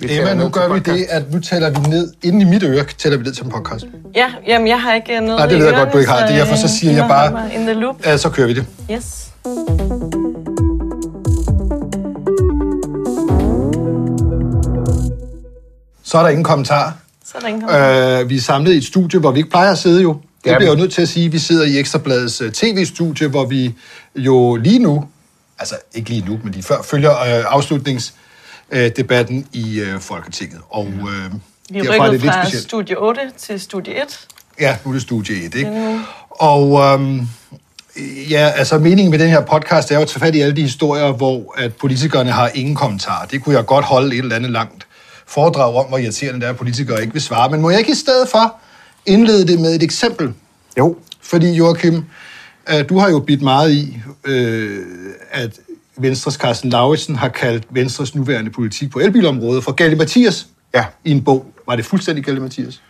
Vi Emma, nu gør vi det, at nu tæller vi ned, inden i mit øre tæller vi ned til en podcast. Ja, jamen jeg har ikke noget Nej, det ved jeg godt, du ikke har. Det er derfor, så øh, siger jeg Emma bare- In the loop. Ja, så kører vi det. Yes. Så er der ingen kommentar. Så er der ingen kommentar. Øh, vi er samlet i et studie, hvor vi ikke plejer at sidde jo. Det bliver jeg jo nødt til at sige. Vi sidder i Ekstrabladets øh, tv-studie, hvor vi jo lige nu, altså ikke lige nu, men lige før, følger øh, afslutningsdebatten i øh, Folketinget. Og øh, Vi er rykket lidt fra specielt. studie 8 til studie 1. Ja, nu er det studie 1, ikke? nu. Og øhm, ja, altså meningen med den her podcast er jo at tage fat i alle de historier, hvor at politikerne har ingen kommentar. Det kunne jeg godt holde et eller andet langt foredrag om, hvor irriterende det er, at politikere ikke vil svare. Men må jeg ikke i stedet for indlede det med et eksempel? Jo. Fordi Joachim, øh, du har jo bidt meget i, øh, at Venstres Carsten Lauritsen har kaldt Venstres nuværende politik på elbilområdet for Galle Mathias Ja. i en bog. Var det fuldstændig Galle Mathias?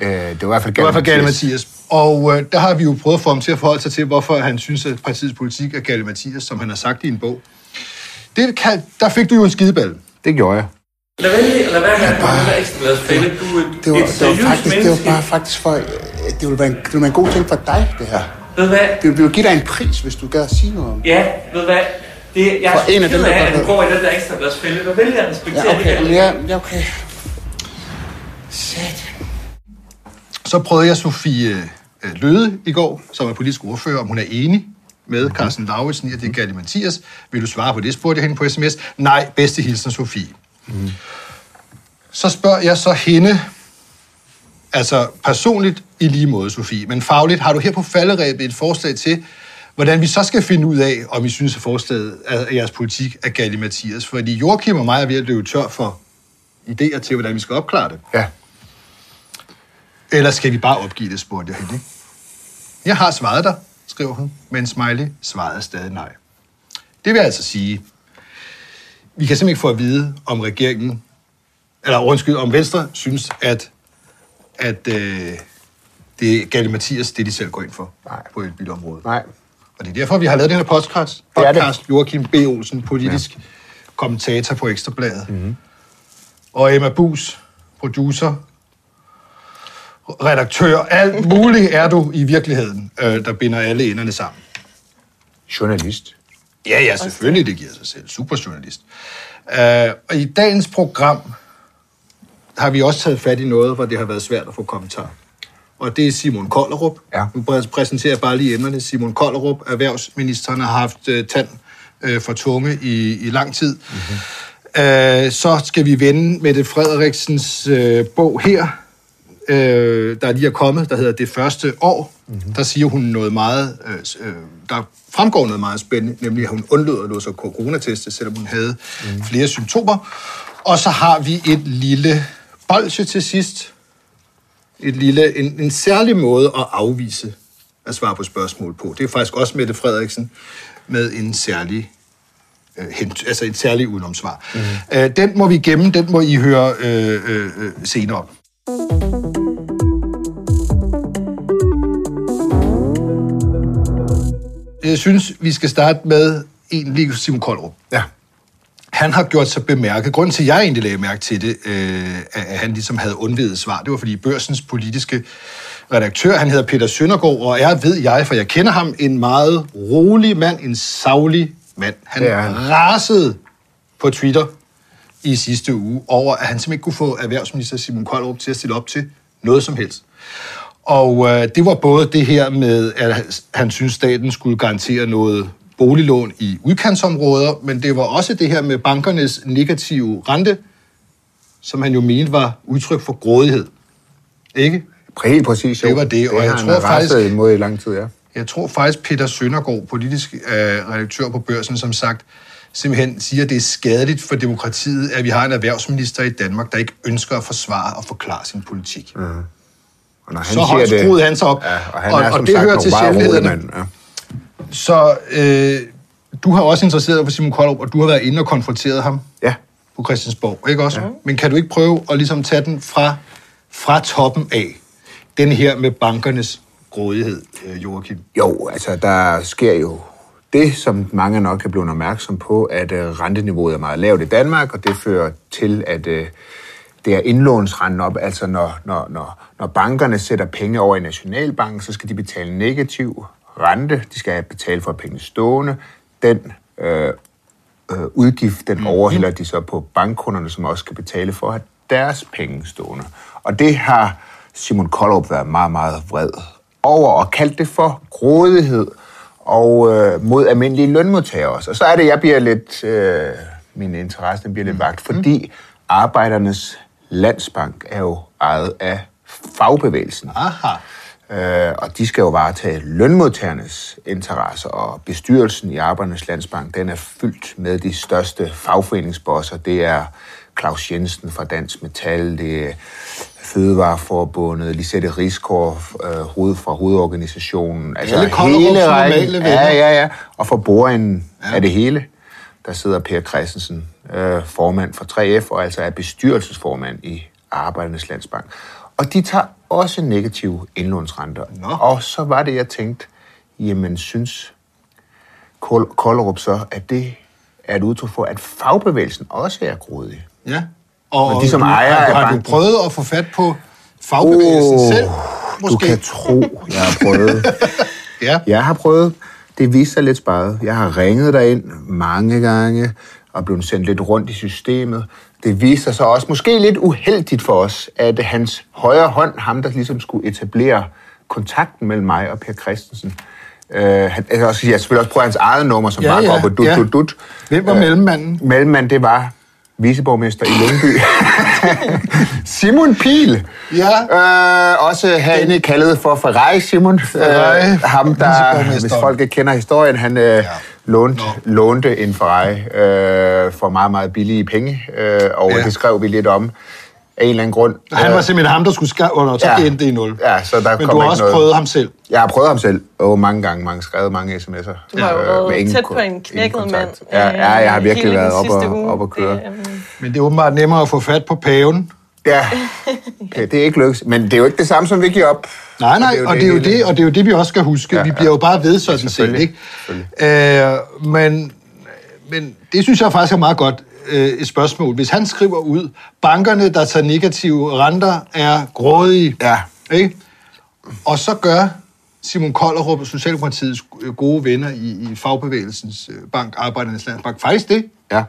Øh, det var i hvert fald Det var Galle Mathias. Og øh, der har vi jo prøvet at få ham til at forholde sig til, hvorfor han synes, at partiets politik er Galle Mathias, som han har sagt i en bog. Det kan, der fik du jo en skideball. Det gjorde jeg. Lad være lad være med at ekstra glas fælde. Du er et, Det var, et det var faktisk, det var bare faktisk for, det ville, være en, det ville være en god ting for dig, det her. Ved du hvad? Det ville give dig en pris, hvis du gad at sige noget om det. Ja, ved hvad? Det, jeg er For en af dem, der af, at du går i den der ekstra glas fælde. Du vælger at respektere Ja, okay. det. Ja, ja, okay. Sæt. Så prøvede jeg Sofie øh, Løde i går, som er politisk ordfører, om hun er enig med Carsten Lauritsen i, at det er Galle Mathias. Vil du svare på det, spurgte jeg hende på sms. Nej, bedste hilsen, Sofie. Mm. Så spørger jeg så hende, altså personligt i lige måde, Sofie, men fagligt, har du her på falderæbet et forslag til, hvordan vi så skal finde ud af, om I synes, at forslaget af jeres politik er Galle Mathias? Fordi Joachim og mig er ved at løbe tør for idéer til, hvordan vi skal opklare det. Ja. Eller skal vi bare opgive det, spurgte jeg hende. ikke? Jeg har svaret dig, skriver hun, men Smiley svarede stadig nej. Det vil altså sige, vi kan simpelthen ikke få at vide, om regeringen, eller undskyld, om Venstre synes, at, at øh, det er Galle Mathias, det de selv går ind for Nej. på et bilområde. Nej. Og det er derfor, vi har lavet den her podcast. Det er det. podcast Joachim B. Olsen, politisk ja. kommentator på Ekstrabladet. Mm-hmm. Og Emma Bus, producer, redaktør, alt muligt er du i virkeligheden, øh, der binder alle enderne sammen. Journalist. Ja, ja, selvfølgelig, det giver sig selv. Superjournalist. Uh, og i dagens program har vi også taget fat i noget, hvor det har været svært at få kommentar. Og det er Simon Kollerup. Ja. Nu præ- præsenterer jeg bare lige emnerne. Simon Kollerup, erhvervsministeren, har haft uh, tand uh, for tunge i, i lang tid. Mm-hmm. Uh, så skal vi vende Mette Frederiksens uh, bog her, øh, der lige er kommet, der hedder Det første år. Mm-hmm. Der siger hun noget meget, øh, øh, der fremgår noget meget spændende, nemlig at hun undlod at sig coronateste, selvom hun havde mm. flere symptomer. Og så har vi et lille bolsje til sidst. Et lille, en, en særlig måde at afvise at svare på spørgsmål på. Det er faktisk også Mette Frederiksen med en særlig øh, hent, altså et særligt udenomsvar. Mm. Øh, den må vi gemme, den må I høre øh, øh, øh, senere. Jeg synes, vi skal starte med en lige Simon Koldrup. Ja. Han har gjort sig bemærket. Grunden til, at jeg egentlig lagde mærke til det, øh, at han ligesom havde undvidet svar, det var fordi børsens politiske redaktør, han hedder Peter Søndergaard, og er, ved jeg, for jeg kender ham, en meget rolig mand, en savlig mand. Han, han. rasede på Twitter i sidste uge over, at han simpelthen ikke kunne få erhvervsminister Simon Koldrup til at stille op til noget som helst. Og øh, det var både det her med, at han synes, staten skulle garantere noget boliglån i udkantsområder, men det var også det her med bankernes negative rente, som han jo mente var udtryk for grådighed. Ikke? Helt præcis, jo. Det var det, og har jeg tror faktisk- imod i lang tid, ja. Jeg tror faktisk, Peter Søndergaard, politisk øh, redaktør på børsen, som sagt, simpelthen siger, at det er skadeligt for demokratiet, at vi har en erhvervsminister i Danmark, der ikke ønsker at forsvare og forklare sin politik. Mm. Og når han Så højt skruede han sig op. Ja, og han Og- er og det sagt hører til sjældenhederne. Ja. Så øh, du har også interesseret dig for Simon Koldrup, og du har været inde og konfronteret ham ja. på Christiansborg, ikke også? Ja. Men kan du ikke prøve at ligesom tage den fra, fra toppen af, den her med bankernes grådighed, øh, Joachim? Jo, altså der sker jo det, som mange nok er blevet opmærksom på, at øh, renteniveauet er meget lavt i Danmark, og det fører til, at øh, det er indlånsrenten op. Altså når, når, når, når bankerne sætter penge over i Nationalbanken, så skal de betale negativ rente. De skal betale for penge stående. Den øh, øh, udgift, den overhælder de så på bankkunderne, som også skal betale for at have deres penge stående. Og det har Simon Koldrup været meget, meget vred over og kaldt det for grådighed og øh, mod almindelige lønmodtagere også. Og så er det, jeg bliver lidt, øh, min interesse den bliver lidt vagt, fordi Arbejdernes Landsbank er jo ejet af fagbevægelsen. Aha. Øh, og de skal jo varetage lønmodtagernes interesser, og bestyrelsen i Arbejdernes Landsbank, den er fyldt med de største fagforeningsbosser. Det er Claus Jensen fra Dansk Metal, det er Fødevareforbundet, Lisette Rigsgaard øh, hoved fra hovedorganisationen. Altså Kollerups normale venner. Ja, ja, ja. Og for bordenden ja. er det hele. Der sidder Per Christensen, øh, formand for 3F, og altså er bestyrelsesformand i Arbejdernes Landsbank. Og de tager også negative indlånsrenter. Nå. Og så var det, jeg tænkte, jamen synes Kol- Kollerup så, at det er et udtryk for, at fagbevægelsen også er grådig. Ja. Og, Men de, som du, ejer har, har du banken- prøvet at få fat på fagbevægelsen Åh, selv? Du kan tro, jeg har prøvet. Ja. Jeg har prøvet. Det viste sig lidt sparet. Jeg har ringet derind mange gange og blevet sendt lidt rundt i systemet. Det viste sig så også måske lidt uheldigt for os, at hans højre hånd, ham der ligesom skulle etablere kontakten mellem mig og Per Christensen, øh, han, altså jeg selvfølgelig også prøve hans eget nummer, som Ja, bare går ja, på dut, ja. dut, dut. Hvem var Øh, mellemmanden? Mellemmand, det var viceborgmester i Lyngby. Simon Pil. Ja. Øh, også herinde kaldet for Ferrari Simon. Ferrari, Øh, ham, der, hvis folk ikke kender historien, han øh, ja. Lånte, lånte en Ferrari øh, for meget, meget billige penge. Øh, og Ja. det skrev vi lidt om af en eller anden grund. Han var simpelthen ham, der skulle skære under, så Ja. endte det i nul. Ja, så der Men kom du har ikke også noget. prøvet ham selv. Jeg har prøvet ham selv. Og mange gange, mange skrevet mange sms'er. Du har jo øh, været ingen tæt på en knækket mand. Ja, øh, ja, jeg har virkelig hele den været op sidste og, uge. op og køre. Det, øhm, Men det er åbenbart nemmere at få fat på paven. Ja, okay, det er ikke lykkes. Men det er jo ikke det samme, som vi giver op. Nej, nej, og det er jo det, og det er jo det, vi også skal huske. Ja, vi ja. bliver jo bare ved sådan set, selvfølgelig, ikke? Øh, men, men det synes jeg faktisk er meget godt øh, et spørgsmål. Hvis han skriver ud, bankerne, der tager negative renter, er grådige, Ja. ikke? Og så gør Simon Kollerup og Socialdemokratiets gode venner i, i fagbevægelsens øh, bank, Arbejdernes Landsbank, faktisk det. Ja.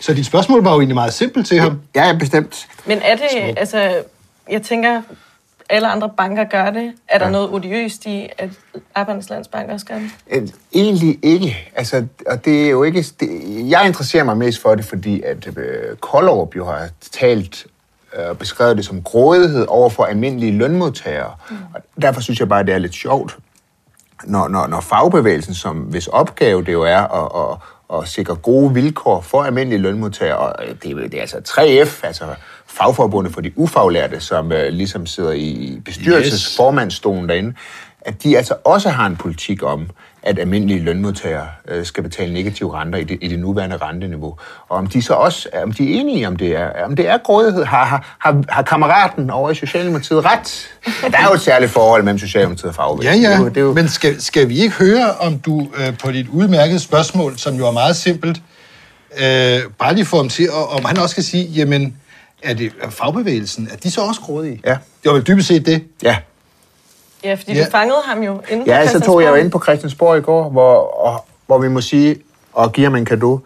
Så dit spørgsmål var jo egentlig meget simpelt til ham. Ja, ja, bestemt. Men er det, altså, jeg tænker, alle andre banker gør det. Er der Ja. noget odiøst i, at Arbejdernes Landsbank også gør det? Øh, Egentlig ikke. Altså, og det er jo ikke... Det, jeg interesserer mig mest for det, fordi at øh, Kollerup jo har talt øh, og beskrevet det som grådighed over for almindelige lønmodtagere. Mm. Og derfor synes jeg bare, at det er lidt sjovt, når, når, når fagbevægelsen, som hvis opgave det jo er at, at, at sikre gode vilkår for almindelige lønmodtagere, og det, er- det er altså 3F, altså fagforbundet for de ufaglærte, som øh, ligesom sidder i bestyrelses Yes. derinde, at de altså også har en politik om, at almindelige lønmodtagere øh, skal betale negative renter i det, i det nuværende renteniveau. Og om de så også om de er enige om det er, om det er grådighed, har, har, har, har kammeraten over i Socialdemokratiet ret? Der er jo et særligt forhold mellem Socialdemokratiet og Ja, fagbevægelsen. ja. Det er jo, det er jo, Men skal, skal vi ikke høre, om du øh, på dit udmærkede spørgsmål, som jo er meget simpelt, øh, bare lige få ham til, og, om han også kan sige, jamen, er det er fagbevægelsen, er de så også grådige? Ja. Det var vel dybest set det. ja. Ja, fordi Ja. du fangede ham jo inden Ja, så tog jeg jo ind på Christiansborg i går, hvor, og, hvor vi må sige, og give ham en gave,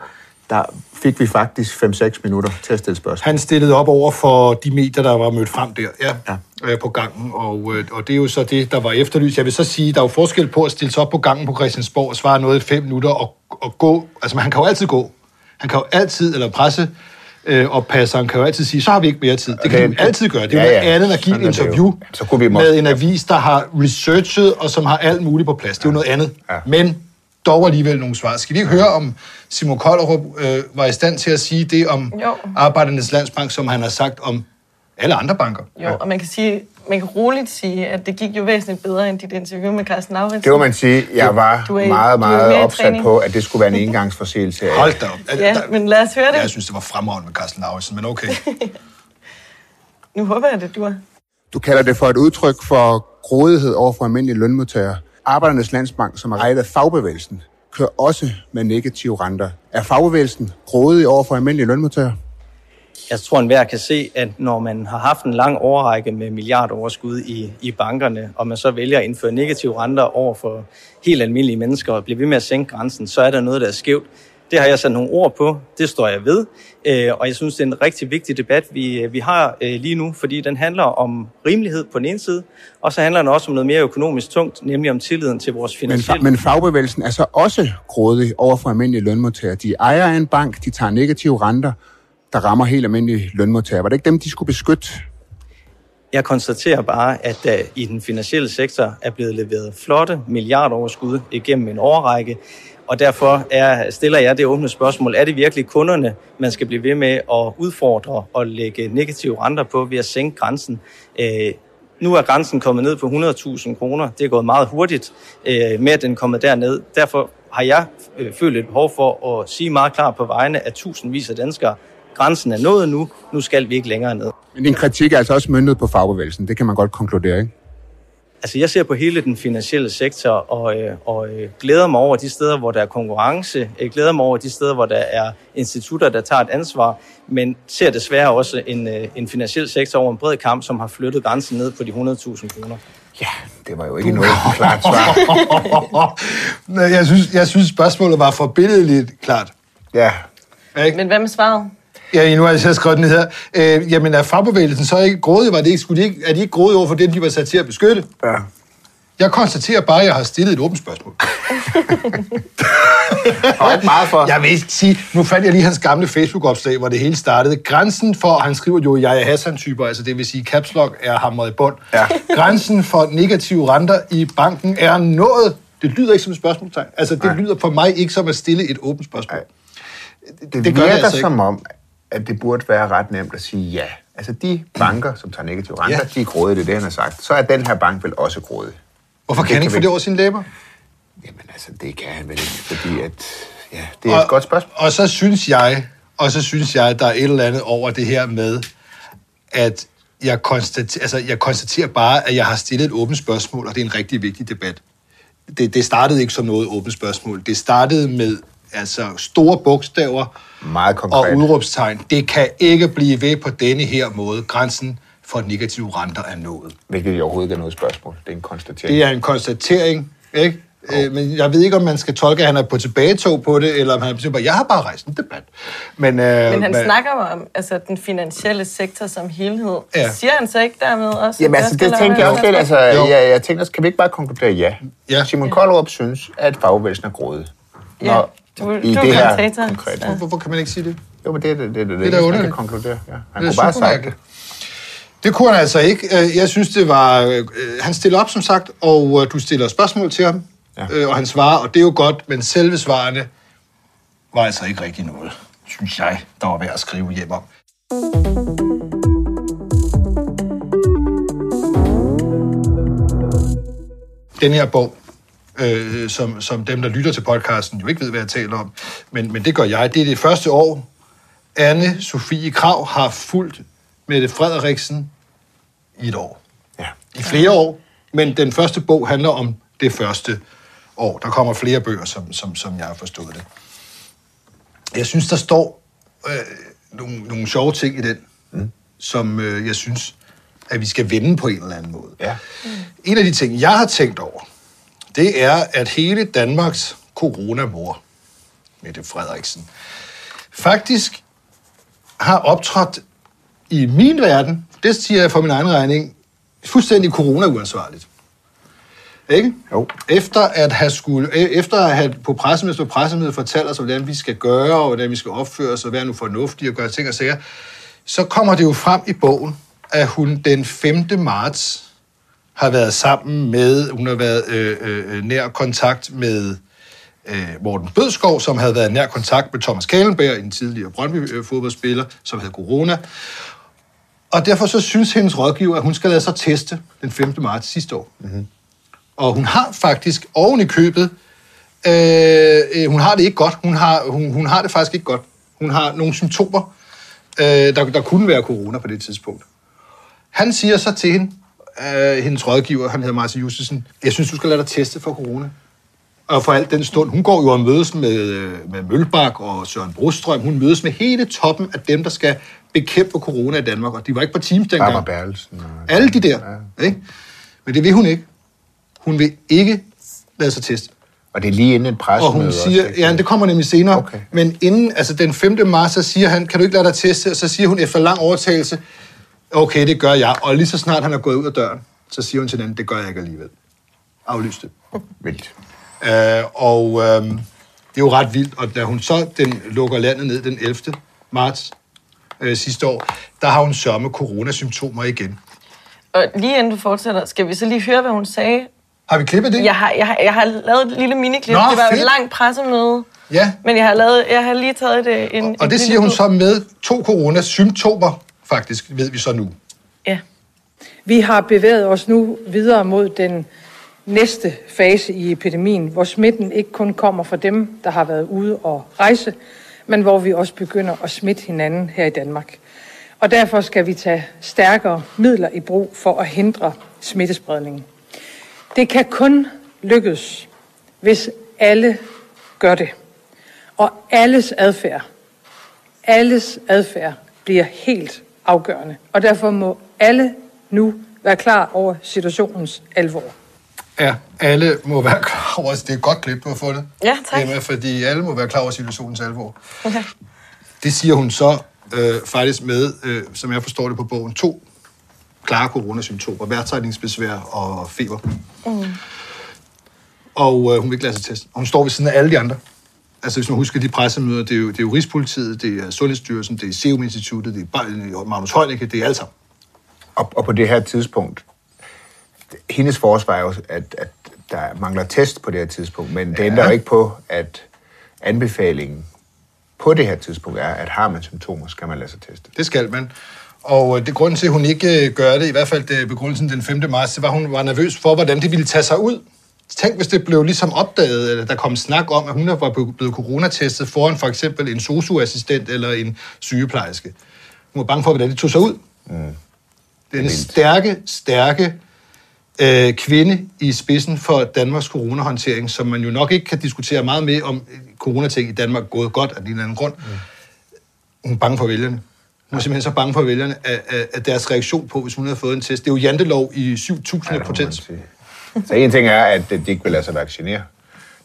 der fik vi faktisk 5-6 minutter til at stille spørgsmål. Han stillede op over for de medier, der var mødt frem der ja, Ja. Øh, på gangen, og, øh, og det er jo så det, der var efterlyst. Jeg vil så sige, der er jo forskel på at stille sig op på gangen på Christiansborg og svare noget i fem minutter og, og gå. Altså, men han kan jo altid gå. Han kan jo altid, eller presse øh, og passer, han kan jo altid sige, så har vi ikke mere tid. Det kan Okay. vi altid gøre. Det er jo Ja, noget ja. andet at give et er interview Så kunne vi med måske- en avis, der har researchet og som har alt muligt på plads. Det er jo noget andet. Ja. Men dog alligevel nogle svar. Skal vi ikke høre, om Simon Kollerup øh, var i stand til at sige det om Jo. Arbejdernes Landsbank, som han har sagt om alle andre banker? Jo, og man kan, sige, man kan roligt sige, at det gik jo væsentligt bedre end dit interview med Carsten Lauritsen. Det må man sige. Jeg var Du meget, du er meget mere i opsat træning. på, at det skulle være en engangsforseelse. Hold da op. Ja, men lad os høre det. Jeg synes, det var fremragende med Carsten Lauritsen, men okay. Nu håber jeg, det du Du kalder det for et udtryk for grådighed over for almindelige lønmodtagere. Arbejdernes Landsbank, som er ejet af fagbevægelsen, kører også med negative renter. Er fagbevægelsen grådig over for almindelige lønmodtagere? Jeg tror, enhver kan se, at når man har haft en lang overrække med milliardoverskud i, i bankerne, og man så vælger at indføre negative renter over for helt almindelige mennesker og bliver ved med at sænke grænsen, så er der noget, der er skævt. Det har jeg sat nogle ord på, det står jeg ved, øh, og jeg synes, det er en rigtig vigtig debat, vi, vi har øh, lige nu, fordi den handler om rimelighed på den ene side, og så handler den også om noget mere økonomisk tungt, nemlig om tilliden til vores Men, finansielle... fa- men fagbevægelsen er så også grådig over for almindelige lønmodtagere. De ejer en bank, de tager negative renter, der rammer helt almindelige lønmodtagere. Var det ikke dem, de skulle beskytte? Jeg konstaterer bare, at der i den finansielle sektor er blevet leveret flotte milliardoverskud igennem en årrække, og derfor er, stiller jeg det åbne spørgsmål, er det virkelig kunderne, man skal blive ved med at udfordre og lægge negative renter på ved at sænke grænsen? Øh, nu er grænsen kommet ned på 100.000 kroner. Det er gået meget hurtigt øh, med, at den er kommet derned. Derfor har jeg øh, følt et behov for at sige meget klart på vegne af tusindvis af danskere, grænsen er nået nu, nu skal vi ikke længere ned. Men din kritik er altså også myndet på fagbevægelsen. Det kan man godt konkludere, ikke? Altså, jeg ser på hele den finansielle sektor og, øh, og øh, glæder mig over de steder, hvor der er konkurrence. Jeg glæder mig over de steder, hvor der er institutter, der tager et ansvar, men ser desværre også en, øh, en finansiel sektor over en bred kamp, som har flyttet grænsen ned på de 100.000 kroner. Ja, det var jo ikke noget klart svar. Nej, jeg, synes, jeg synes, spørgsmålet var forbilledeligt klart. Ja, Ikke? Men hvad med svaret? Ja, nu har jeg selv skrevet den her. Øh, jamen, er fagbevægelsen så ikke grådig? Var det ikke, skulle de ikke, er de ikke grådige over for dem, de var sat til at beskytte? ja. Jeg konstaterer bare, at jeg har stillet et åbent spørgsmål. Og ikke meget for. Jeg vil ikke sige, nu fandt jeg lige hans gamle Facebook-opslag, hvor det hele startede. Grænsen for, han skriver jo, jeg er Hassan-typer, altså det vil sige, caps lock er hamret i bund. Ja. Grænsen for negative renter i banken er nået. Det lyder ikke som et spørgsmålstegn. Altså, det Nej. lyder for mig ikke som at stille et åbent spørgsmål. Nej. Det, det det gør det virker altså ikke. som om, at det burde være ret nemt at sige ja. Altså de banker, som tager negative renter, Ja. de er grådige, det er det, han har sagt. Så er den her bank vel også grådig. Hvorfor kan han ikke få det over sine læber? Jamen altså, det kan han vel ikke, fordi at... Ja, det er og, et godt spørgsmål. Og så synes jeg, og så synes jeg, at der er et eller andet over det her med, at jeg konstaterer, altså, jeg konstaterer bare, at jeg har stillet et åbent spørgsmål, og det er en rigtig vigtig debat. Det, det startede ikke som noget åbent spørgsmål. Det startede med altså, store bogstaver Meget og konkret. udråbstegn. Det kan ikke blive ved på denne her måde. Grænsen for negative renter er nået. Hvilket overhovedet ikke er noget spørgsmål. Det er en konstatering. Det er en konstatering, ikke? Øh, men jeg ved ikke, om man skal tolke, at han er på tilbagetog på det, eller om han siger, jeg har bare rejst en debat. Men, øh, Men han snakker jo om altså, den finansielle sektor som helhed. Ja. Siger han så ikke dermed også? Jamen altså, der det skal tænkte jeg også lidt. Altså, jeg, jeg tænkte også, kan vi ikke bare konkludere ja? Ja. Simon Koldrup synes, at fagbevægelsen er grådig. Ja. Når- Du- i du det her konkret. Ja. Hvorfor kan man ikke sige det? Jo, men det er det, det, det, det, det, det man kan konkludere. Ja. Han Det kunne bare sagt det. Det kunne han altså ikke. Øh, Jeg synes, det var... øh, Han stiller op, som sagt, og øh, du stiller spørgsmål til ham, Ja. og han svarer, og det er jo godt, men selve svarene var altså ikke rigtig noget, synes jeg, der var værd at skrive hjem om. Den her bog, øh, som, som dem, der lytter til podcasten, jo ikke ved, hvad jeg taler om, men, men det gør jeg. Det er det første år, anne Sofie Krav har fulgt Mette Frederiksen i et år. Ja. I flere år, men den første bog handler om det første år. Der kommer flere bøger, som, som, som jeg har forstået det. Jeg synes, der står øh, nogle, nogle sjove ting i den, mm. som øh, jeg synes, at vi skal vende på en eller anden måde. Ja. En af de ting, jeg har tænkt over, det er, at hele Danmarks coronamor, Mette Frederiksen, faktisk har optrådt i min verden, det siger jeg for min egen regning, fuldstændig corona-uansvarligt. Ikke? Jo. Efter at have skulle, e- efter at have på pressemødet, på pressemødet fortalt os, hvordan vi skal gøre, og hvordan vi skal opføre os, og være nu fornuftige og gøre ting og sager, så kommer det jo frem i bogen, at hun den 5. marts har været sammen med, hun har været øh, øh, nær kontakt med øh, Morten Bødskov, som havde været nær kontakt med Thomas Kalenberg, en tidligere Brøndby-fodboldspiller, som havde corona. Og derfor så synes hendes rådgiver, at hun skal lade sig teste den 5. marts sidste år. Mm-hmm. Og hun har faktisk oven i købet, øh, øh, hun har det ikke godt. Hun har, hun, hun har det faktisk ikke godt. Hun har nogle symptomer, øh, der, der kunne være corona på det tidspunkt. Han siger så til hende, øh, hendes rådgiver, han hedder Martin Justesen, jeg synes, du skal lade dig teste for corona. Og for alt den stund, hun går jo og mødes med, øh, med Mølbak og Søren Brostrøm. Hun mødes med hele toppen af dem, der skal bekæmpe corona i Danmark. Og de var ikke på Teams dengang. Barbara Bertelsen. Og... Alle de der. Ikke? Men det vil hun ikke. Hun vil ikke lade sig teste. Og det er lige inden et Og pressemøde. hun siger, også, ja, det kommer nemlig senere, okay. men inden, altså den 5. marts, så siger han, kan du ikke lade dig teste? Og så siger hun efter lang overtagelse, okay, det gør jeg. Og lige så snart han er gået ud af døren, så siger hun til den det gør jeg ikke alligevel. Aflys det. Vildt. Øh, og øh, det er jo ret vildt, og da hun så den lukker landet ned den 11. marts øh, sidste år, der har hun sørme coronasymptomer igen. Og lige inden du fortsætter, skal vi så lige høre, hvad hun sagde? Har vi klippet det? Jeg har, jeg har, jeg har lavet et lille miniklip. Nå, det var jo et fedt. langt pressemøde. Ja. Men jeg har, lavet, jeg har lige taget et, en... Og et det siger hun så med to coronasymptomer, faktisk, ved vi så nu. Ja. Vi har bevæget os nu videre mod den næste fase i epidemien, hvor smitten ikke kun kommer fra dem, der har været ude og rejse, men hvor vi også begynder at smitte hinanden her i Danmark. Og derfor skal vi tage stærkere midler i brug for at hindre smittespredningen. Det kan kun lykkes, hvis alle gør det. Og alles adfærd, alles adfærd bliver helt afgørende. Og derfor må alle nu være klar over situationens alvor. Ja, alle må være klar over, det er et godt klip, du har fundet. Ja, tak. Emma, fordi alle må være klar over situationens alvor. Det siger hun så øh, faktisk med, øh, som jeg forstår det på bogen, to klare coronasymptomer. Vejrtrækningsbesvær og feber. Mm. Og øh, hun vil ikke lade sig teste. Og hun står ved siden af alle de andre. Altså hvis man husker de pressemøder, det er jo, det er jo Rigspolitiet, det er Sundhedsstyrelsen, det er Serum Instituttet, det er Bar- Magnus Heunicke, det er alt sammen. Og, og på det her tidspunkt, hendes forsvar er jo, at, at der mangler test på det her tidspunkt, men det ændrer jo ikke på, at anbefalingen på det her tidspunkt er, at har man symptomer, skal man lade sig teste. Det skal man. Og øh, det grund til, at hun ikke øh, gør det, i hvert fald begrundelsen den 5. marts, det var, at hun var nervøs for, hvordan det ville tage sig ud. Tænk, hvis det blev ligesom opdaget, eller der kom snak om, at hun var blevet coronatestet foran for eksempel en socioassistent eller en sygeplejerske. Hun var bange for, hvordan det tog sig ud. Mm. Den stærke, stærke øh, kvinde i spidsen for Danmarks coronahåndtering, som man jo nok ikke kan diskutere meget med, om øh, coronating i Danmark gået godt af en eller anden grund. Mm. Hun er bange for vælgerne. Hun er simpelthen så bange for vælgerne, at, at, deres reaktion på, hvis hun havde fået en test. Det er jo jantelov i 7.000 Ja, Så en ting er, at de ikke vil lade sig vaccinere.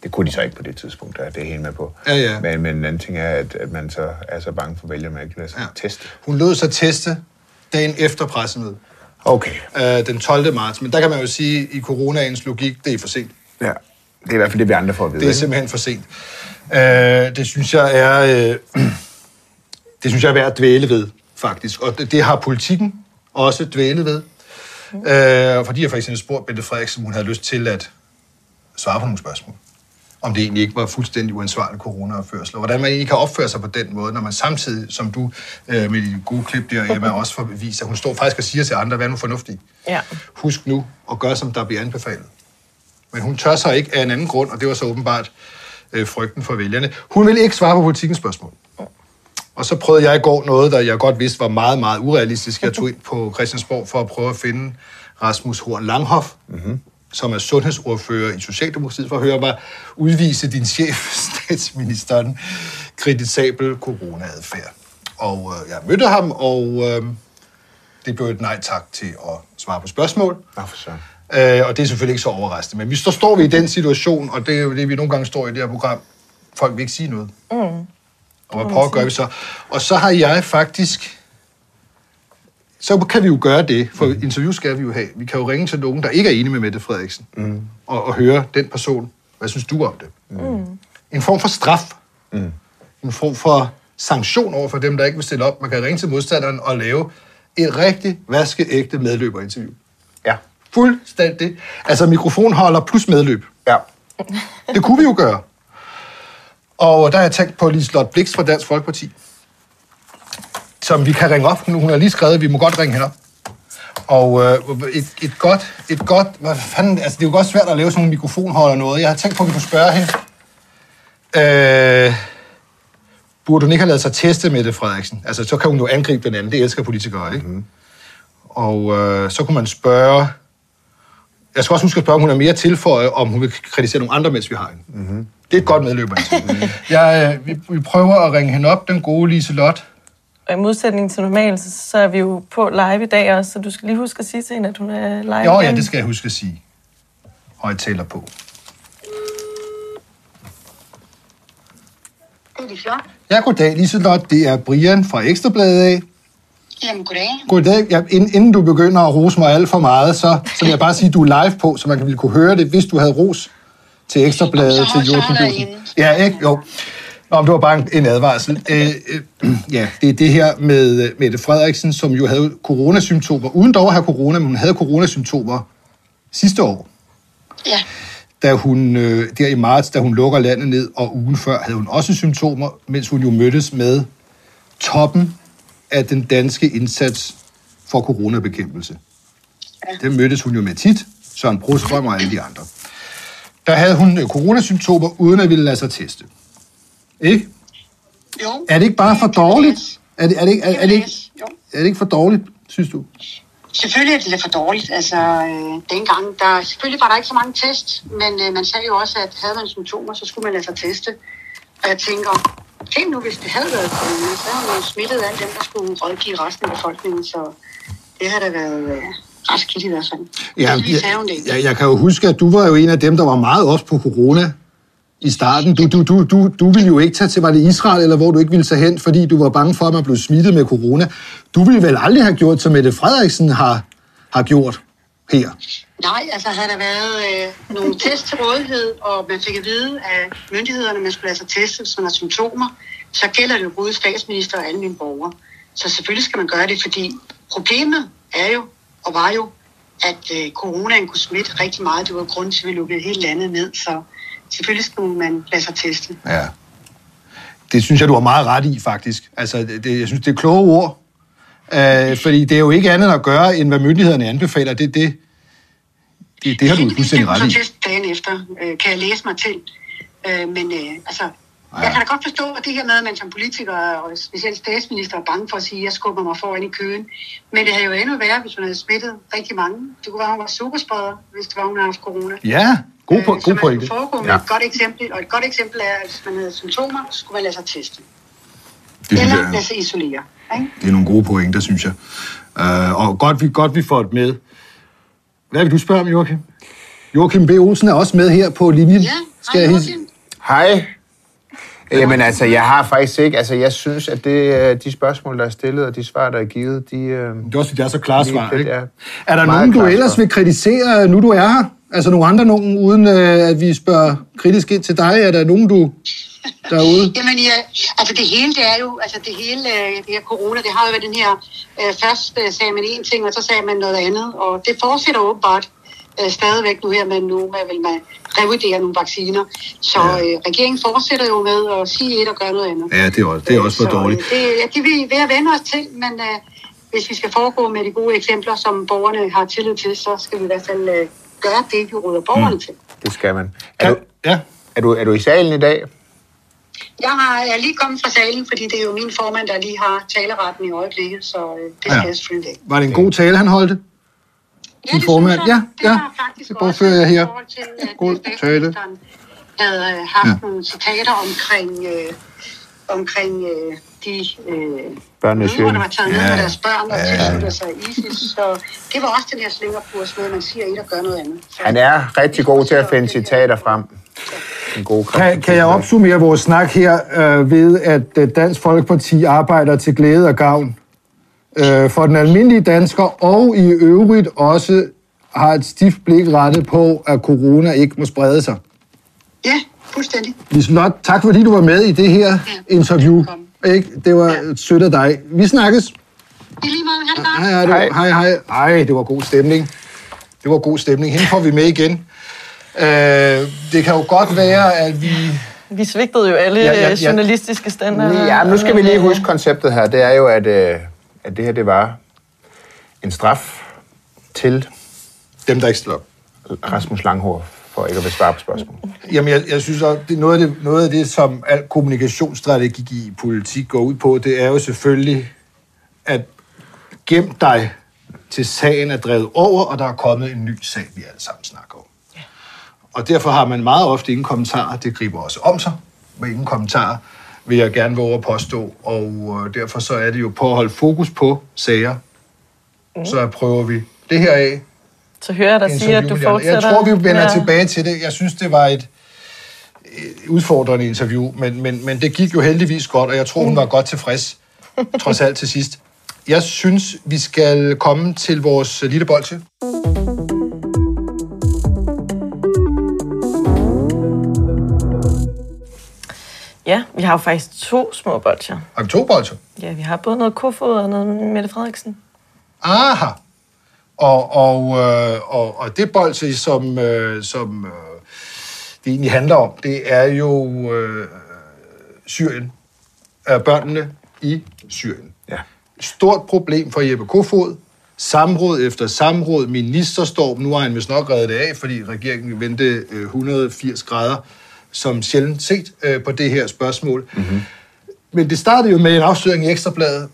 Det kunne de så ikke på det tidspunkt, der er det er helt med på. Ja, ja. Men, men en anden ting er, at, at man så er så bange for vælgerne, at man ikke vil lade sig ja. teste. Hun lød sig teste dagen efter pressemødet, Okay. øh, den 12. marts. Men der kan man jo sige, i coronaens logik, det er for sent. Ja. Det er i hvert fald det, vi andre får at vide. Det er simpelthen for sent. Øh, det synes jeg er... Øh, det synes jeg er værd at dvæle ved, faktisk. Og det, det har politikken også dvælet ved. Øh, fordi jeg for eksempel spurgte Bente Frederiksen, om hun havde lyst til at svare på nogle spørgsmål. Om det egentlig ikke var fuldstændig uansvarlig coronaopførsel. Og hvordan man egentlig kan opføre sig på den måde, når man samtidig, som du øh, med de gode klip der, Emma, også får bevist, at hun står faktisk og siger til andre, hvad er nu fornuftigt. Ja. Husk nu at gøre, som der bliver anbefalet. Men hun tør sig ikke af en anden grund, og det var så åbenbart øh, frygten for vælgerne. Hun vil ikke svare på politikens spørgsmål. Og så prøvede jeg i går noget, der jeg godt vidste var meget, meget urealistisk. Jeg tog ind på Christiansborg for at prøve at finde Rasmus Horn Langhoff, mm-hmm. som er sundhedsordfører i Socialdemokratiet, for at høre, hvad udvise din chef, statsministeren, kritisabel corona-adfærd. Og øh, jeg mødte ham, og øh, det blev et nej tak til at svare på spørgsmål. Nå, for søren. Øh, og det er selvfølgelig ikke så overraskende. Men vi står, står vi i den situation, og det er jo det, vi nogle gange står i det her program. Folk vil ikke sige noget. Mm. Og hvad pokker gør vi så? Og så har jeg faktisk... Så kan vi jo gøre det, for mm. interview skal vi jo have. Vi kan jo ringe til nogen, der ikke er enige med Mette Frederiksen, mm. og, og høre den person. Hvad synes du om det? Mm. En form for straf. Mm. En form for sanktion over for dem, der ikke vil stille op. Man kan ringe til modstanderen og lave et rigtig vaskeægte medløberinterview. Ja. Fuldstændig. Altså mikrofonholder plus medløb. Ja. Det kunne vi jo gøre. Og der har jeg tænkt på Liselotte Blix fra Dansk Folkeparti, som vi kan ringe op. Hun hun har lige skrevet, at vi må godt ringe hende op. Og øh, et, et godt, et godt, hvad fanden, altså det er jo godt svært at lave sådan nogle mikrofonholder og noget. Jeg har tænkt på, at vi kunne spørge hende. Øh, burde hun ikke have lavet sig teste med det, Frederiksen? Altså, så kan hun jo angribe den anden. Det elsker politikere, ikke? Mm-hmm. Og øh, så kunne man spørge, Jeg skal også huske at spørge, om hun er mere tilføje, om hun vil kritisere nogle andre, mens vi har hende. Mm-hmm. Det er et godt medløb, Antje. jeg, øh, vi, vi prøver at ringe hende op, den gode Liselot. Og i modsætning til normalt, så, så er vi jo på live i dag også, så du skal lige huske at sige til hende, at hun er live Jo, ja, igen. det skal jeg huske at sige. Højtaler på. Det er flot. Ja, goddag, Liselot. Det er Brian fra Ekstrabladet af. Jamen, goddag. Goddag. Ja, inden, inden du begynder at rose mig alt for meget, så, så vil jeg bare sige, at du er live på, så man ville kunne høre det, hvis du havde ros til Ekstrabladet, til Olsen. Ja, ikke? Jo. Nå, det var bare en, en advarsel. Øh, øh, ja, det er det her med øh, Mette Frederiksen, som jo havde coronasymptomer, uden dog at have corona, men hun havde coronasymptomer sidste år. Ja. Da hun, øh, der i marts, da hun lukker landet ned, og ugen før havde hun også symptomer, mens hun jo mødtes med toppen af den danske indsats for coronabekæmpelse. Ja. Det mødtes hun jo med tit, Søren Brostrøm og alle de andre. Der havde hun øh, coronasymptomer, uden at ville lade sig teste. Ikke? Jo. Er det ikke bare for dårligt? Er det, er det, ikke, er, er, det ikke, er det ikke for dårligt, synes du? Selvfølgelig er det lidt for dårligt. Altså, øh, dengang, der, selvfølgelig var der ikke så mange test, men øh, man sagde jo også, at havde man symptomer, så skulle man lade sig teste. Og jeg tænker, tænk nu, hvis det havde været corona, så havde man smittet alle dem, der skulle rådgive resten af befolkningen, så det har da været øh, ret skidt i hvert fald. Ja, jeg, jeg, jeg kan jo huske, at du var jo en af dem, der var meget ops på corona i starten. Du, du, du, du, du ville jo ikke tage til, var det Israel, eller hvor du ikke ville tage hen, fordi du var bange for, at man blev smittet med corona. Du ville vel aldrig have gjort, som Mette Frederiksen har, har gjort her. Nej, altså havde der været øh, nogle test til rådighed, og man fik at vide af myndighederne, at man skulle lade sig teste, hvis man har symptomer, så gælder det jo både statsminister og alle mine borgere. Så selvfølgelig skal man gøre det, fordi problemet er jo, og var jo, at øh, coronaen kunne smitte rigtig meget. Det var grund til, at vi lukkede hele landet ned, så selvfølgelig skal man lade sig teste. Ja. Det synes jeg, du har meget ret i, faktisk. Altså, det, jeg synes, det er kloge ord. Øh, fordi det er jo ikke andet at gøre, end hvad myndighederne anbefaler. Det, det, det, det har du jo fuldstændig ret Så i. test dagen efter, øh, kan jeg læse mig til. Øh, men øh, altså, jeg kan da godt forstå, at det her med, at man som politiker og specielt statsminister er bange for at sige, at jeg skubber mig foran i køen. Men det havde jo endnu værre, hvis hun havde smittet rigtig mange. Det kunne være, at hun var superspreder, hvis det var, hun havde haft corona. Ja, god, po- Øh, så god man pointe. skulle foregå med Ja. et godt eksempel, og et godt eksempel er, at hvis man havde symptomer, så skulle man lade sig teste. Det Eller jeg- lade sig isolere. Ikke? Det er nogle gode pointer, synes jeg. Uh, og godt vi, godt, vi får det med. Hvad vil du spørge om, Joachim? Joachim B. Olsen er også med her på linjen. Ja, Skal hej? Joachim. Hej. Jamen altså, jeg har faktisk ikke... Altså, jeg synes, at det, øh, de spørgsmål, der er stillet, og de svar, der er givet, de... øh, Det er også, fordi det er så klare svar, ikke? ja. Er der nogen, du ellers svar. vil kritisere, nu du er her? Altså nogle andre nogen, uden øh, at vi spørger kritisk ind til dig? Er der nogen, du derude? Jamen, ja, altså det hele, det er jo, altså det hele, det her corona, det har jo været den her, øh, først sagde man en ting, og så sagde man noget andet, og det fortsætter åbenbart øh, stadigvæk nu her, med, vil man revurdere nogle vacciner. Så øh, regeringen fortsætter jo med at sige et og gøre noget andet. Ja, det er også, det er også for Så, øh, dårligt. Det, ja, det er vi ved at vende os til, men øh, hvis vi skal foregå med de gode eksempler, som borgerne har tillid til, så skal vi i hvert fald øh, gøre det, vi råder borgerne mm. til. det skal man. Er Kan, du, ja, er, du, er du i salen i dag? Jeg, har, jeg er lige kommet fra salen, fordi det er jo min formand, der lige har taleretten i øjeblikket, så øh, det skal Ja. ja. jeg selvfølgelig ikke. var det en god tale, han holdte? Ja, det formand. Ja, det ja. var faktisk Det også bogfører jeg her. i forhold til, at God øh, tale. havde øh, haft ja. nogle citater omkring, øh, omkring øh, de øh, Børnenes mødre, der var taget ned Ja. med deres børn og Ja. tilsluttede sig ISIS. Så det var også den her slingerkurs med, at man siger et og gør noget andet. Så, Han er rigtig god til at finde citater frem. En god Kan, kan jeg opsummere vores snak her øh, ved, at øh, Dansk Folkeparti arbejder til glæde og gavn øh, for den almindelige dansker, og i øvrigt også har et stift blik rettet på, at corona ikke må sprede sig. Ja, fuldstændig. Liselot, tak fordi du var med i det her interview. velkommen. Ikke? Det var sødt af dig. Vi snakkes. I lige måde, godt. Hej, hej, det var, hej, hej. Ej, det var god stemning. Det var god stemning. Hende får vi med igen. Øh, det kan jo godt være, at vi... Vi svigtede jo alle Ja, ja, ja, ja, ja. journalistiske standarder. Ja, nu skal vi lige øh, huske konceptet her. Det er jo, at, øh, at det her det var en straf til Dem, der ikke stiller op. Rasmus Langhår for ikke at vil svare på spørgsmål. Jamen, jeg, jeg synes også, det er noget af det, noget af det, som al kommunikationsstrategi i politik går ud på, det er jo selvfølgelig at gem dig til sagen er drevet over, og der er kommet en ny sag, vi alle sammen snakker om. Og derfor har man meget ofte ingen kommentarer. Det griber også om sig med ingen kommentarer, vil jeg gerne våge at påstå. Og øh, derfor så er det jo på at holde fokus på sager. Mm. Så prøver vi det her af. Så hører jeg dig sige, at du fortsætter. Jeg tror, vi vender at- tilbage til det. Jeg synes, det var et øh, udfordrende interview, men, men, men det gik jo heldigvis godt, og jeg tror, hun var godt tilfreds, trods alt til sidst. Jeg synes, vi skal komme til vores lille bolsje. Ja, vi har jo faktisk to små bolcher. Har vi to bolsjer? Ja, vi har både noget Kofod og noget Mette Frederiksen. Aha! Og, og, øh, og, og det bolsje, som, øh, som øh, det egentlig handler om, det er jo øh, Syrien. Øh, børnene i Syrien. Ja. Stort problem for Jeppe Kofod. Samråd efter samråd, ministerstorm. Nu har han vist nok reddet det af, fordi regeringen vendte øh, 180 grader som sjældent set øh, på det her spørgsmål. Mm-hmm. Men det startede jo med en afsløring i Ekstrabladet.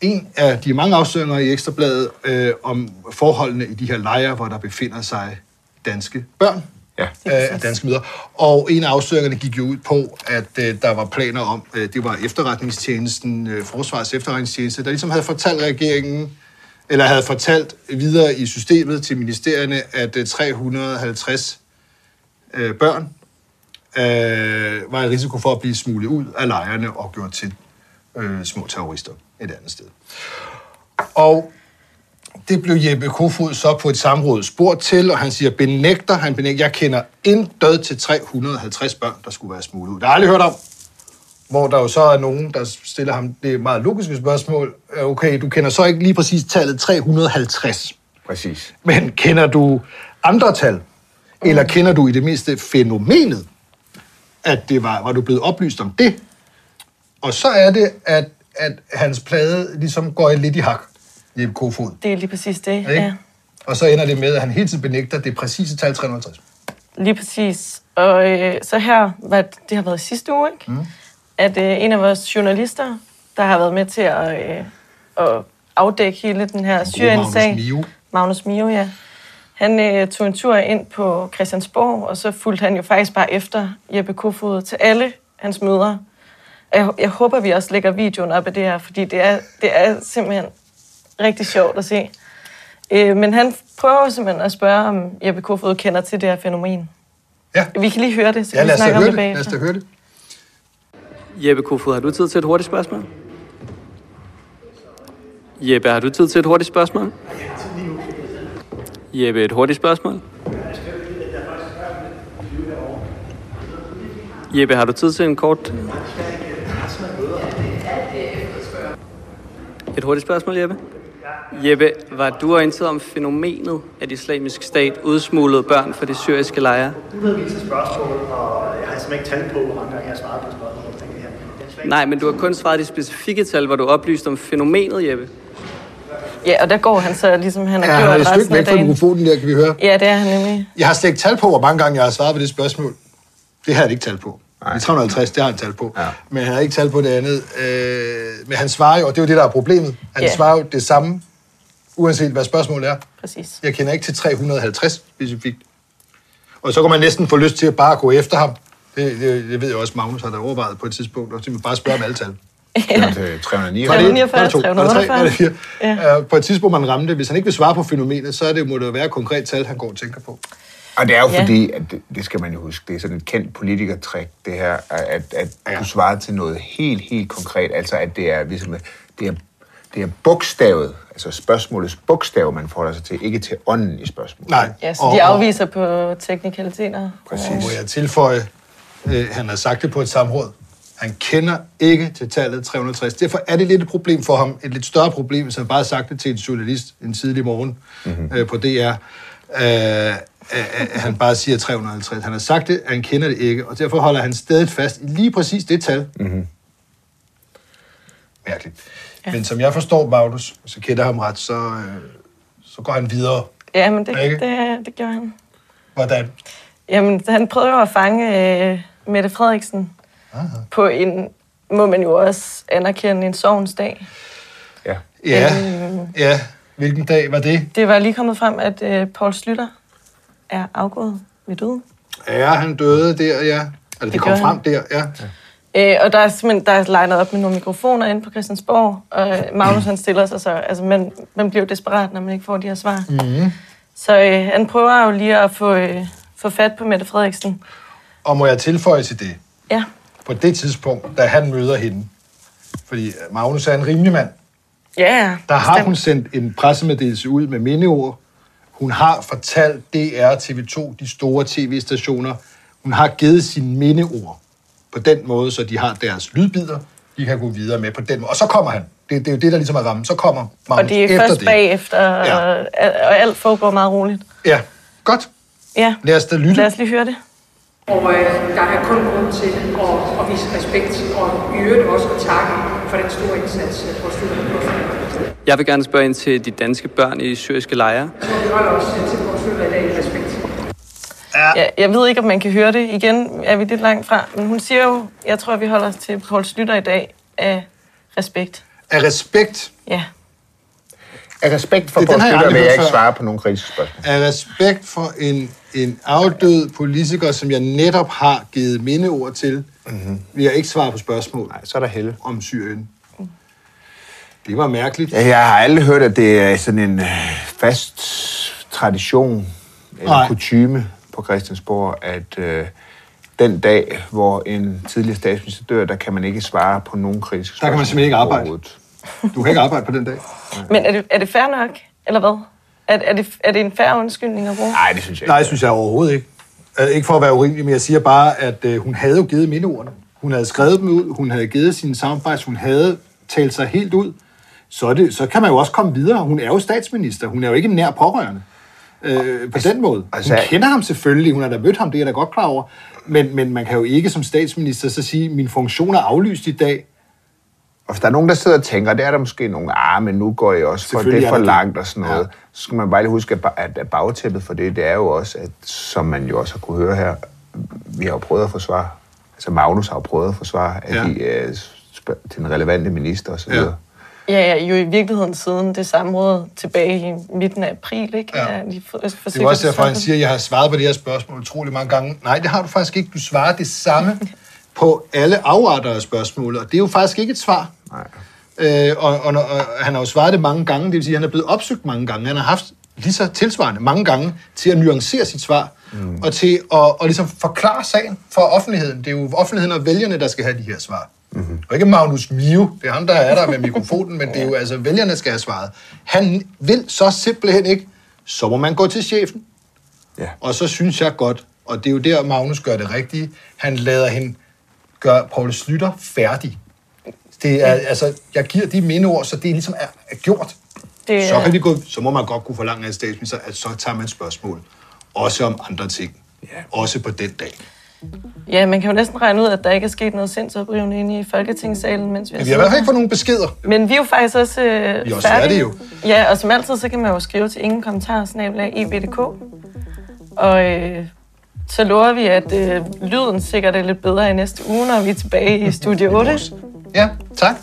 En af de mange afsløringer i Ekstrabladet øh, om forholdene i de her lejre, hvor der befinder sig danske børn Ja. øh, af danske møder. Og en af afsløringerne gik jo ud på, at øh, der var planer om, øh, det var efterretningstjenesten, øh, Forsvarets efterretningstjeneste, der ligesom havde fortalt regeringen, eller havde fortalt videre i systemet til ministerierne, at øh, 350 øh, børn øh, var i risiko for at blive smuglet ud af lejrene og gjort til øh, små terrorister et andet sted. Og det blev Jeppe Kofod så på et samråd spurgt til, og han siger, benægter, han benægter, jeg kender intet til 350 børn, der skulle være smuglet ud. Det har jeg aldrig hørt om. Hvor der jo så er nogen, der stiller ham det meget logiske spørgsmål. Øh, Okay, du kender så ikke lige præcis tallet 350. Præcis. Men kender du andre tal? Eller kender du i det mindste fænomenet, at det var, var du blevet oplyst om det? Og så er det, at, at hans plade ligesom går lidt i hak, Jeppe Kofod. Det er lige præcis det, Ikke? ja. Og så ender det med, at han hele tiden benægter det præcise tal 350. Lige præcis. Og øh, så her, hvad, det har været sidste uge, ikke? Mm. at øh, en af vores journalister, der har været med til at, øh, at afdække hele den her Syrien-sag. Magnus Mio, ja. Han øh, tog en tur ind på Christiansborg, og så fulgte han jo faktisk bare efter Jeppe Kofod til alle hans møder. Jeg, jeg håber, vi også lægger videoen op af det her, fordi det er, det er simpelthen rigtig sjovt at se. Øh, men han prøver simpelthen at spørge, om Jeppe Kofod kender til det her fænomen. Ja, Vi kan lige høre det, så ja vi os da snakke om det det. Lad os bagefter. da høre det. Jeppe Kofod, har du tid til et hurtigt spørgsmål? Jeppe, har du tid til et hurtigt spørgsmål? Jeppe, et hurtigt spørgsmål? Jeppe, har du tid til en kort... Et hurtigt spørgsmål, Jeppe? Jeppe, var du orienteret om fænomenet, at islamisk stat udsmuglede børn fra de syriske lejre? Nu ved vi til spørgsmål, og jeg har simpelthen ikke tal på, hvor mange gange jeg har svaret på spørgsmål Nej, men du har kun svaret de specifikke tal, hvor du oplyst om fænomenet, Jeppe. Ja, og der går han så ligesom han har Ja, gjort han er et stykke af væk fra mikrofonen der, kan vi høre. Ja, det er han nemlig. Jeg har slet ikke tal på, hvor mange gange jeg har svaret på det spørgsmål. Det har jeg ikke tal på. Nej. De 350, det har han tal på. Ja. Men han har ikke tal på det andet. Øh, men han svarer jo, og det er jo det, der er problemet. Han Ja. svarer jo det samme, uanset hvad spørgsmålet er. Præcis. Jeg kender ikke til 350 specifikt. Og så kan man næsten få lyst til at bare gå efter ham. Det, det, det ved jeg også, Magnus har da overvejet på et tidspunkt, og simpelthen bare spørge om alle tal. Ja. Til 309. Var det et? 349, Var det to? Var det tre? Var det fire? Ja. På et tidspunkt, man ramte, hvis han ikke vil svare på fænomenet, så er det, må det jo være et konkret tal, han går og tænker på. Og det er jo Ja. fordi, at det, det skal man jo huske, det er sådan et kendt politikertræk, det her, at, at Ja. du svarer til noget helt, helt konkret, altså at det er, ligesom, det er, det er bogstavet, altså spørgsmålets bogstav, man forholder sig til, ikke til ånden i spørgsmålet. Nej. Ja, så Og- de og- afviser på teknikaliteter. Præcis. Må jeg tilføje, øh, han har sagt det på et samråd, han kender ikke til tallet 360. Derfor er det lidt et problem for ham, et lidt større problem, hvis han bare har sagt det til en journalist en tidlig morgen mm-hmm. øh, på DR. Øh, øh, øh, han bare siger 350. Han har sagt det, han kender det ikke, og derfor holder han stadig fast i lige præcis det tal. Mm-hmm. Mærkeligt. Ja. Men som jeg forstår Magnus, så kender ham ret, så, øh, så går han videre. Ja, men det, Ikke? det, det gjorde han. Hvordan? Jamen, han prøvede jo at fange øh, Mette Frederiksen på en, må man jo også anerkende, en sovens dag. Ja. Ja, Øhm. ja. Hvilken dag var det? Det var lige kommet frem, at øh, Paul Slytter er afgået ved døden. Ja, han døde der, ja. Altså, det, det kom frem der, ja. Øh, og der er simpelthen der er legnet op med nogle mikrofoner inde på Christiansborg, og Magnus han stiller sig så, altså man, man bliver jo desperat, når man ikke får de her svar. Mm-hmm. Så øh, han prøver jo lige at få, øh, få fat på Mette Frederiksen. Og må jeg tilføje til det? Ja. På det tidspunkt, da han møder hende, fordi Magnus er en rimelig mand, Ja, der har bestemt. hun sendt en pressemeddelelse ud med mindeord. Hun har fortalt DR, TV2, de store tv-stationer. Hun har givet sine mindeord på den måde, så de har deres lydbider, de kan gå videre med på den måde. Og så kommer han. Det, det er jo det, der ligesom er rammen. Så kommer Magnus Og det er efter først det. bagefter, Ja. og, og alt foregår meget roligt. Ja, godt. Ja, Lad os da lytte. lad os lige høre det. Og øh, der er kun grund til at, at vise respekt, og i øvrigt også at takke for den store indsats, øh, vores styrker har gjort. Jeg vil gerne spørge ind til de danske børn i syriske lejre. Så vi holder os øh, til vores i dag i respekt. Ja, jeg ved ikke, om man kan høre det. Igen er vi lidt langt fra. Men hun siger jo, jeg tror, vi holder os til Paul Slytter i dag af respekt. Af respekt. Ja. Af respekt for Poul Slytter vil jeg ikke svare på nogle kritiske spørgsmål. Af respekt for en, en afdød politiker, som jeg netop har givet mindeord til, mm-hmm. vil jeg ikke svare på spørgsmål Nej, så er der helle. om Syrien. Det var mærkeligt. Ja, jeg har aldrig hørt, at det er sådan en øh, fast tradition eller kutyme på Christiansborg, at øh, den dag, hvor en tidligere statsminister dør, der kan man ikke svare på nogen kritiske spørgsmål. Der kan man simpelthen ikke arbejde. Du kan ikke arbejde på den dag. Men er det, er det fair nok, eller hvad? Er, er, det, er det en fair undskyldning at bruge? Nej, det synes jeg ikke. Nej, det synes jeg overhovedet ikke. Øh, Ikke for at være urimelig, men jeg siger bare, at øh, hun havde jo givet mindeordene. Hun havde skrevet dem ud, hun havde givet sine soundbites, hun havde talt sig helt ud. Så, det, så kan man jo også komme videre. Hun er jo statsminister, hun er jo ikke en nær pårørende. Øh, på den måde. altså- Hun kender ham selvfølgelig, hun har da mødt ham, det er jeg da godt klar over. Men, men man kan jo ikke som statsminister så sige, min funktion er aflyst i dag. Og hvis der er nogen, der sidder og tænker, det er der måske nogle, ah, men nu går jeg også for det er for langt og sådan noget. Ja. Ja. Så skal man bare lige huske, at ba- at at bagtæppet for det, det er jo også, at som man jo også har kunne høre her, vi har jo prøvet at forsvare, altså Magnus har jo prøvet at forsvare, at Ja. ja. de, spørg- til den relevante minister og så Ja. videre. Ja, ja, jo i virkeligheden siden det samråd tilbage i midten af april, ikke? Ja. de for, for Det er jo også derfor, han siger, at jeg har svaret på det her spørgsmål utrolig mange gange. Nej, det har du faktisk ikke. Du svarer det samme på alle afarter af spørgsmålet, og det er jo faktisk ikke et svar. Nej. Øh, og, og, og han har jo svaret det mange gange, det vil sige, at han er blevet opsøgt mange gange. Han har haft lige så tilsvarende mange gange til at nuancere sit svar, mm. og til at og ligesom forklare sagen for offentligheden. Det er jo offentligheden og vælgerne, der skal have de her svar. Mm-hmm. Og ikke Magnus Mio, det er ham, der er der med mikrofonen, men det er jo altså vælgerne, der skal have svaret. Han vil så simpelthen ikke, så må man gå til chefen. Ja. Og så synes jeg godt, og det er jo der, Magnus gør det rigtige, han lader hende gøre Paul Slytter færdig. Det er, altså, jeg giver de mindeord, så det ligesom er, er gjort. Det, Så, kan vi gå, så må man godt kunne forlange af statsminister, at så tager man spørgsmål. Også om andre ting. Ja. Også på den dag. Ja, man kan jo næsten regne ud, at der ikke er sket noget sindsoprivende inde i Folketingssalen, mens vi har Men vi har i hvert fald ikke fået nogen beskeder. Men vi er jo faktisk også øh, Vi er også færdige. færdige jo. Ja, og som altid, så kan man jo skrive til ingen kommentarer, snabel ebdk. Og øh, så lover vi, at øh, lyden sikkert er lidt bedre i næste uge, når vi er tilbage i Studio 8. Ja, tak.